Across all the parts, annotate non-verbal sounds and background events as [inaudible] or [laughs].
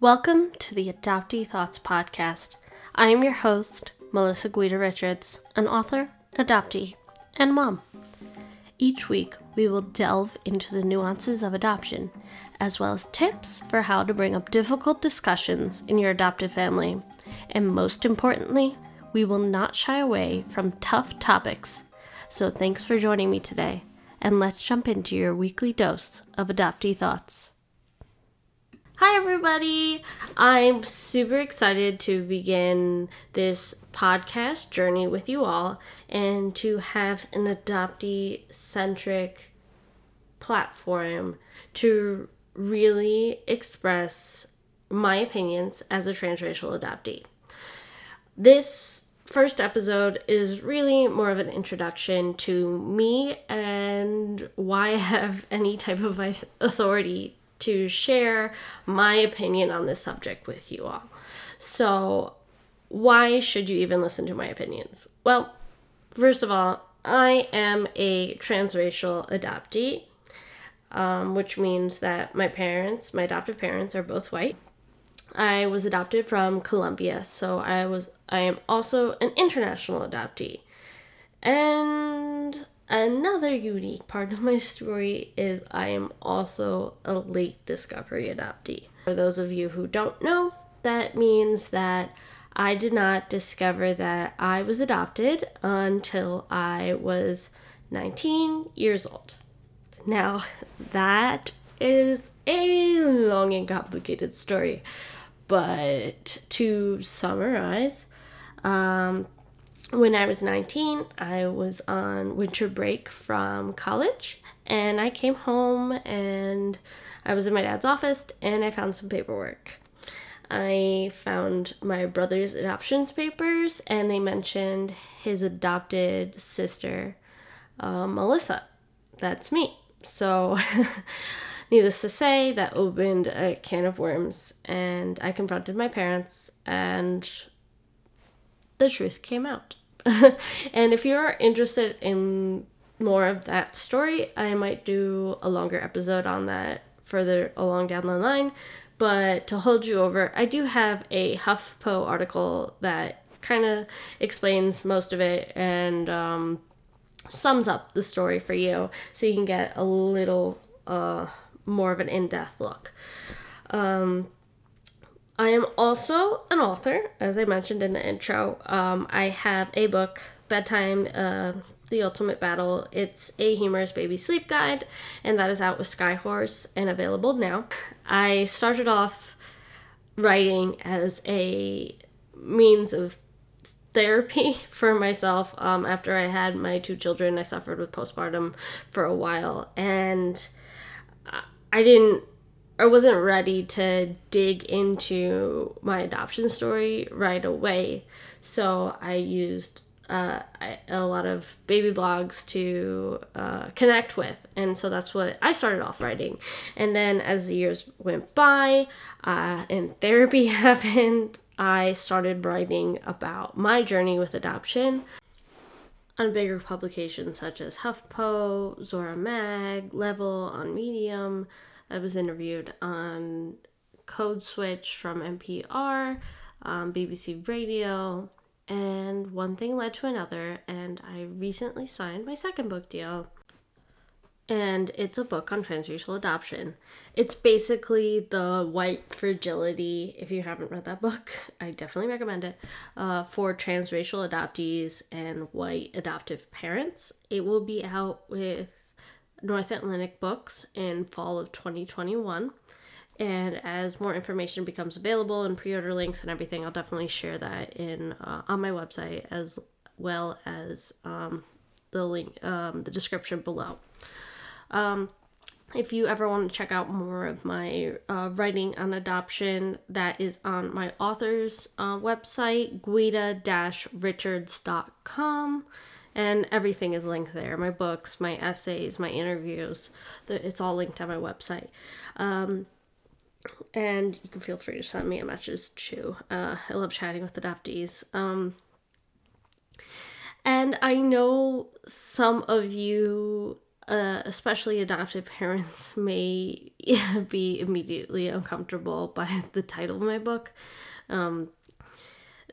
Welcome to the Adoptee Thoughts podcast. I am your host, Melissa Guida Richards, an author, adoptee, and mom. Each week, we will delve into the nuances of adoption, as well as tips for how to bring up difficult discussions in your adoptive family. And most importantly, we will not shy away from tough topics. So, thanks for joining me today, and let's jump into your weekly dose of adoptee thoughts. Hi, everybody! I'm super excited to begin this podcast journey with you all and to have an adoptee centric platform to really express my opinions as a transracial adoptee. This first episode is really more of an introduction to me and why I have [laughs] any type of authority to share my opinion on this subject with you all. So, why should you even listen to my opinions? Well, first of all, I am a transracial adoptee, um, which means that my parents, my adoptive parents, are both white. I was adopted from Colombia, so I was I am also an international adoptee. And Another unique part of my story is I am also a late discovery adoptee. For those of you who don't know, that means that I did not discover that I was adopted until I was 19 years old. Now, [laughs] that is a long and complicated story, but to summarize, um, when I was 19, I was on winter break from college and I came home and I was in my dad's office and I found some paperwork. I found my brother's adoptions papers and they mentioned his adopted sister, uh, Melissa. That's me. So, [laughs] needless to say, that opened a can of worms and I confronted my parents and the truth came out. [laughs] and if you're interested in more of that story, I might do a longer episode on that further along down the line. But to hold you over, I do have a HuffPo article that kind of explains most of it and um, sums up the story for you so you can get a little uh, more of an in depth look. Um, I am also an author, as I mentioned in the intro. Um, I have a book, Bedtime, uh, The Ultimate Battle. It's a humorous baby sleep guide, and that is out with Skyhorse and available now. I started off writing as a means of therapy [laughs] for myself um, after I had my two children. I suffered with postpartum for a while, and I didn't I wasn't ready to dig into my adoption story right away. So I used uh, a lot of baby blogs to uh, connect with. And so that's what I started off writing. And then as the years went by uh, and therapy [laughs] happened, I started writing about my journey with adoption on bigger publications such as HuffPo, Zora Mag, Level on Medium, I was interviewed on Code Switch from NPR, um, BBC Radio, and one thing led to another, and I recently signed my second book deal. And it's a book on transracial adoption. It's basically the white fragility. If you haven't read that book, [laughs] I definitely recommend it uh, for transracial adoptees and white adoptive parents. It will be out with North Atlantic Books in fall of 2021. And as more information becomes available and pre-order links and everything, I'll definitely share that in uh, on my website as well as um, the link, um, the description below. Um, if you ever want to check out more of my uh, writing on adoption, that is on my author's uh, website, guida-richards.com and everything is linked there. My books my essays my interviews it's all linked on my website. Um, and you can feel free to send me a message too. Uh, i love chatting with adoptees um, and i know some of you uh, especially adoptive [laughs] parents, may [laughs] be immediately uncomfortable by the title of my book. Um,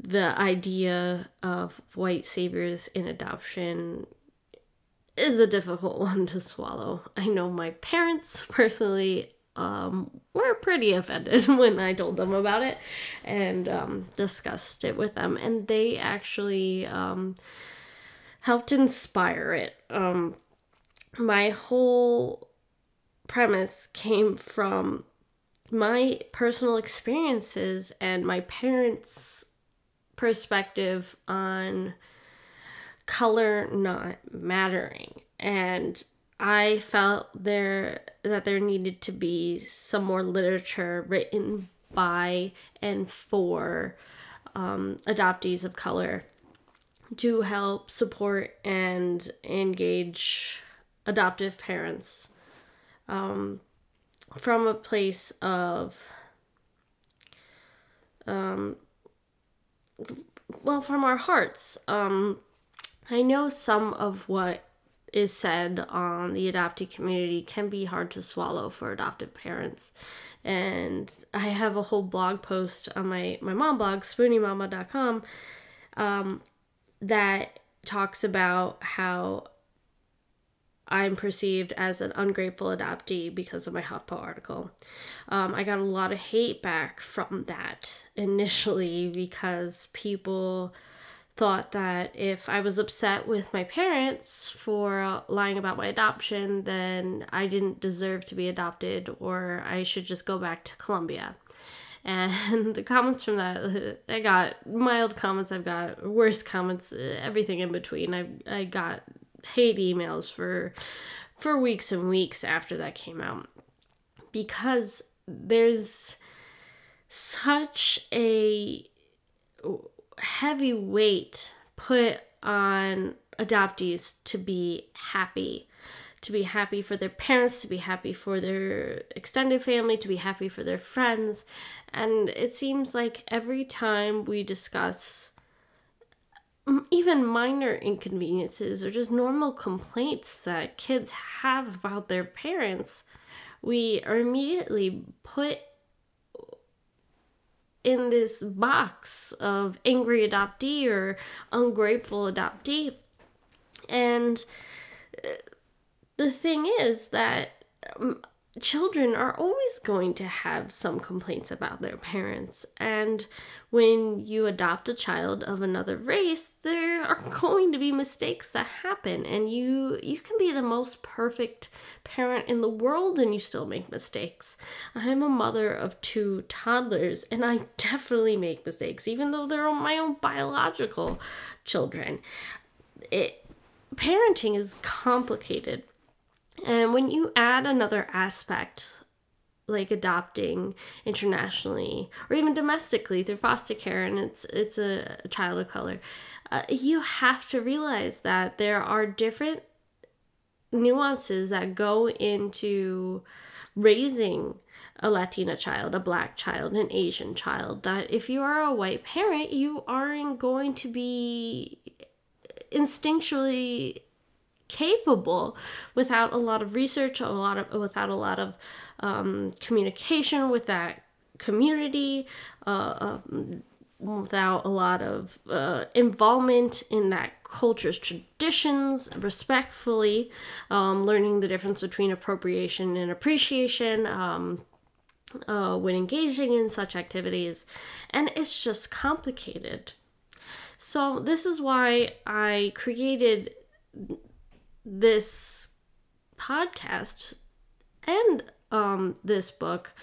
the idea of white saviors in adoption is a difficult [laughs] one to swallow. I know my parents personally um, were pretty offended [laughs] when I told them about it and um, discussed it with them, and they actually um, helped inspire it. Um, my whole premise came from my personal experiences and my parents' perspective on color not mattering. And I felt there that there needed to be some more literature written by and for um, adoptees of color to help support and engage adoptive parents um, from a place of um, well from our hearts. Um, i know some of what is said on the adoptee community can be hard to swallow for adoptive parents. And i have a whole blog post on my my mom blog spoonymama.com um, that talks about how I'm perceived as an ungrateful adoptee because of my HuffPo article. Um, I got a lot of hate back from that initially because people thought that if I was upset with my parents for lying about my adoption, then I didn't deserve to be adopted or I should just go back to Colombia. And [laughs] the comments from that, I got mild comments, I've got worse comments, everything in between. I, I got hate emails for for weeks and weeks after that came out. Because there's such a heavy weight put on adoptees to be happy to be happy for their parents to be happy for their extended family to be happy for their friends. And it seems like every time we discuss even minor inconveniences or just normal complaints that kids have about their parents, we are immediately put in this box of angry adoptee or ungrateful adoptee. And uh, the thing is that um, children are always going to have some complaints about their parents. And when you adopt a child of another race, there are [laughs] going to be mistakes that happen and you you can be the most perfect parent in the world and you still make mistakes. I'm a mother of two toddlers and I [laughs] definitely make mistakes even though they're my own biological children. It parenting is complicated and when you add another aspect, like adopting internationally or even domestically through foster care, and it's it's a, a child of color, uh, you have to realize that there are different nuances that go into raising a Latina child, a black child, an Asian child. That if you are a white parent, you aren't going to be instinctually capable without a lot of research, a lot of without a lot of um, communication with that community, uh, um, without a lot of uh, involvement in that culture's traditions, respectfully, um, learning the difference between appropriation and appreciation. Um, uh, when engaging in such activities, and it's just complicated. So, this is why I created this podcast and um, this book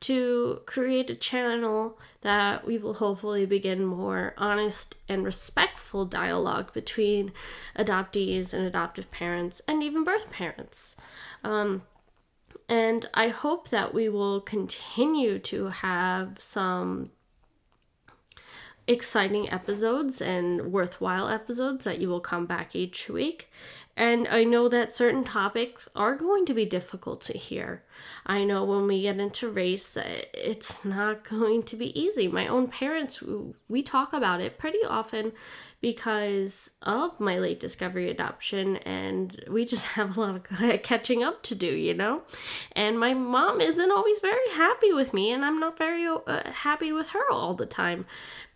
to create a channel that we will hopefully begin more honest and respectful dialogue between adoptees and adoptive parents and even birth parents. Um, and I hope that we will continue to have some exciting episodes and worthwhile episodes that you will come back each week And I know that certain topics are going to be difficult to hear. I know when we get into race, it's not going to be easy. My own parents, we talk about it pretty often because of my late discovery adoption, and we just [laughs] have a lot of [laughs] catching up to do, you know? And my mom isn't always very happy with me, and I'm not very uh, happy with her all the time.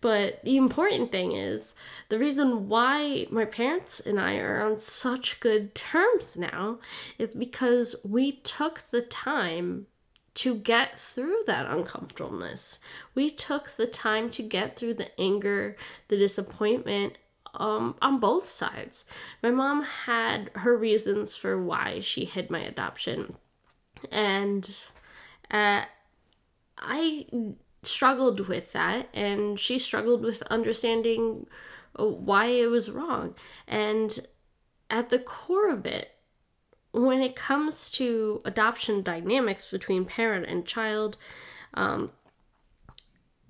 But the important thing is the reason why my parents and I are on such good terms now is because we took the time to get through that uncomfortableness. We took the time to get through the anger, the disappointment um, on both sides. My mom had her reasons for why she hid my adoption. And uh, I struggled with that and she struggled with understanding why it was wrong and at the core of it when it comes to adoption dynamics between parent and child um,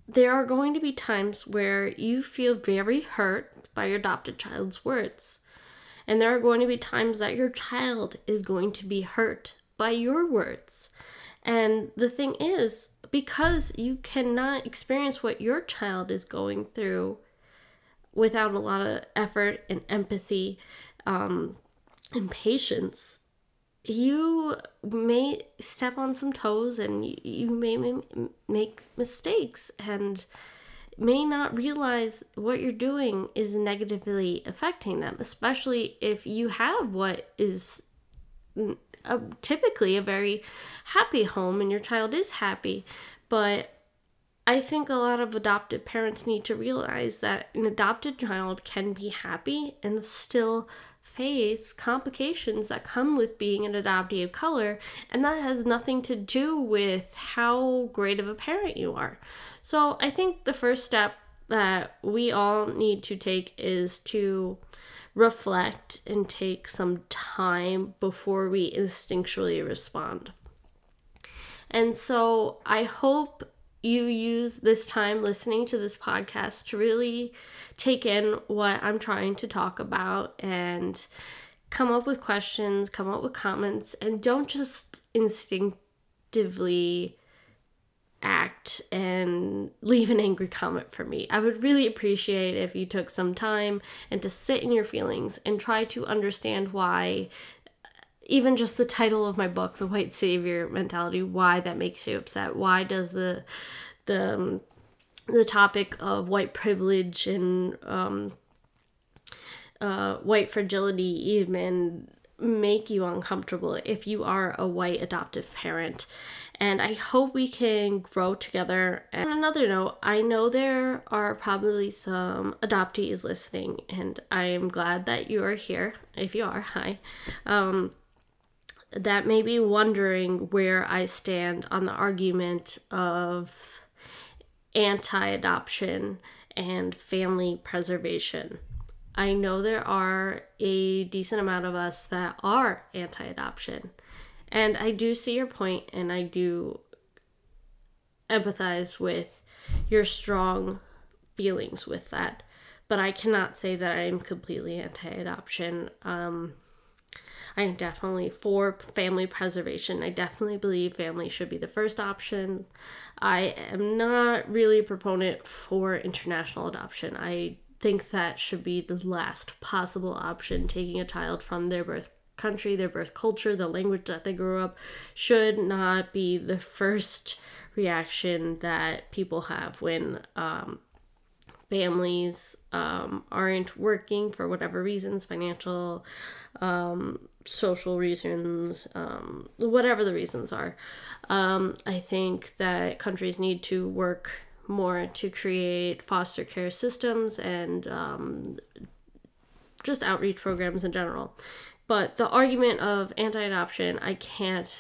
there are going to be times where you feel very hurt by your adopted child's words. And there are going to be times that your child is going to be hurt by your words. And the thing is because you cannot experience what your child is going through without a lot of effort and empathy um, and patience you may step on some toes and you may make mistakes and may not realize what you're doing is negatively affecting them especially if you have what is a, typically a very happy home and your child is happy. But I think a lot of adopted parents need to realize that an adopted child can be happy and still face complications that come with being an adoptee of color, and that has nothing to do with how great of a parent you are. So I think the first step that we all need to take is to reflect and take some time before we instinctually respond. And so I hope you use this time listening to this podcast to really take in what I'm trying to talk about and come up with questions, come up with comments, and don't just instinctively act and leave an angry comment for me. I would really appreciate if you took some time and to sit in your feelings and try to understand why even just the title of my book, The White Savior Mentality, why that makes you upset. Why does the the um, the topic of white privilege and um, uh, white fragility even make you uncomfortable if you are a white adoptive parent and I hope we can grow together. And on another note, I know there are probably some adoptees listening, and I am glad that you are here. If you are, hi. Um, that may be wondering where I stand on the argument of anti adoption and family preservation. I know there are a decent amount of us that are anti adoption. And I do see your point and I do empathize with your strong feelings with that. But I cannot say that I am completely anti adoption. Um, I am definitely for family preservation. I definitely believe family should be the first option. I am not really a proponent for international adoption. I think that should be the last possible option, taking a child from their birth country, their birth culture, the language that they grew up should not be the first reaction that people have when um, families um, aren't working for whatever reasons financial, um, social reasons, um, whatever the reasons are. Um, I think that countries need to work more to create foster care systems and um, just outreach programs in general but the argument of anti-adoption, I can't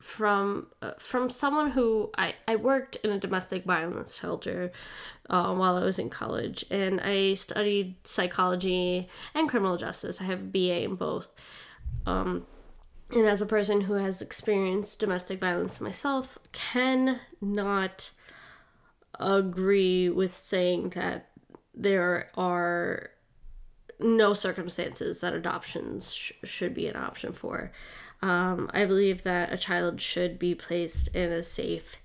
from uh, from someone who I, I worked in a domestic violence shelter uh, while I was in college and I studied psychology and criminal justice. I have a BA in both. Um, and as a person who has experienced domestic violence myself, cannot agree with saying that there are no circumstances that adoptions sh- should be an option for. Um, I believe that a child should be placed in a safe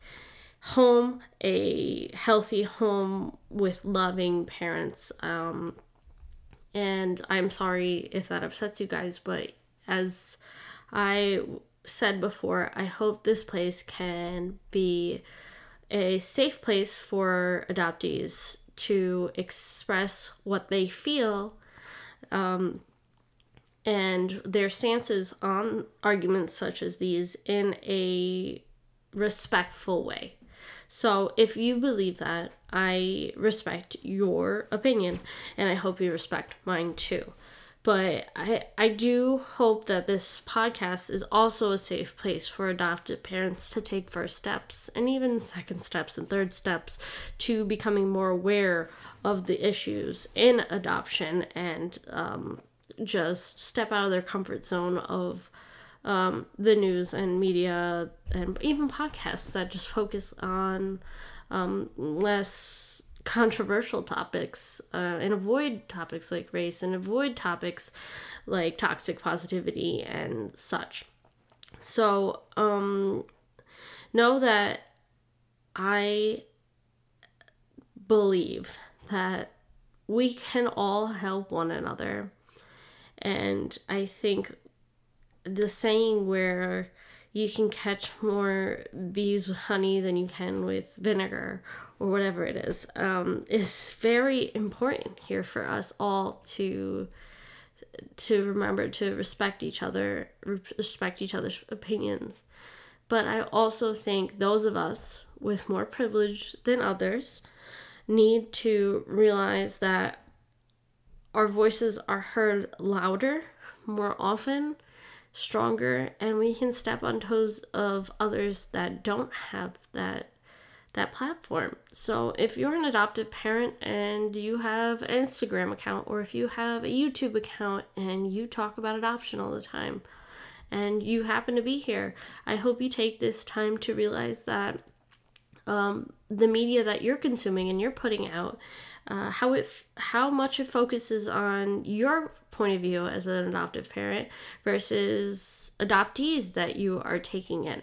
home, a healthy home with loving parents. Um, and I'm sorry if that upsets you guys, but as I said before, I hope this place can be a safe place for adoptees to express what they feel um, and their stances on arguments such as these in a respectful way. So, if you believe that, I respect your opinion and I hope you respect mine too. But I, I do hope that this podcast is also a safe place for adopted parents to take first steps and even second steps and third steps to becoming more aware of the issues in adoption and um, just step out of their comfort zone of um, the news and media and even podcasts that just focus on um, less controversial topics uh, and avoid topics like race and avoid topics like toxic positivity and such. So, um, know that I believe that we can all help one another. And I think the saying where you can catch more bees with honey than you can with vinegar or whatever it is um, is very important here for us all to to remember to respect each other respect each other's opinions. But i also think those of us with more privilege than others need to realize that our voices are heard louder more often stronger and we can step on toes of others that don't have that that platform. So if you're an adoptive parent and you have an Instagram account or if you have a YouTube account and you talk about adoption all the time and you happen to be here, I hope you take this time to realize that um, the media that you're consuming and you're putting out uh, how it how much it focuses on your point of view as an adoptive parent versus adoptees that you are taking in.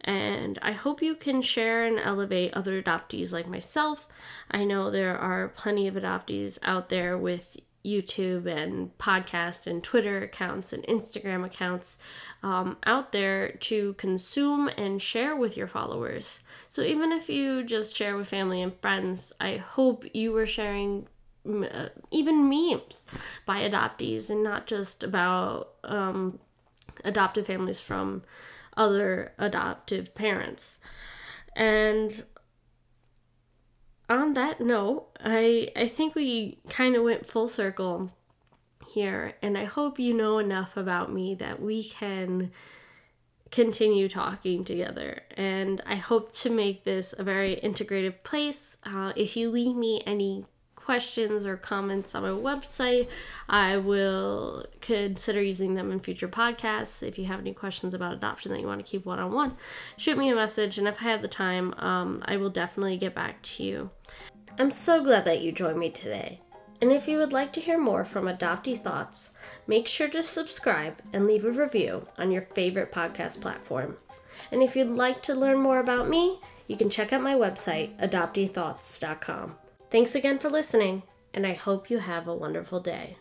And I hope you can share and elevate other adoptees like myself. I know there are plenty of adoptees out there with YouTube and podcast and Twitter accounts and Instagram accounts um, out there to consume and share with your followers. So even if you just share with family and friends, I hope you were sharing uh, even memes by adoptees and not just about um, adoptive families from other adoptive parents. And on that note, I I think we kind of went full circle here and I hope you know enough about me that we can continue talking together and I hope to make this a very integrative place. Uh, if you leave me any questions or comments on my website, I will consider using them in future podcasts. If you have any questions about adoption that you want to keep one on one, shoot me a message, and if I have the time, um, I will definitely get back to you. I'm so glad that you joined me today. And if you would like to hear more from Adoptee Thoughts, make sure to subscribe and leave a review on your favorite podcast platform. And if you'd like to learn more about me, you can check out my website, adopteethoughts.com. Thanks again for listening, and I hope you have a wonderful day.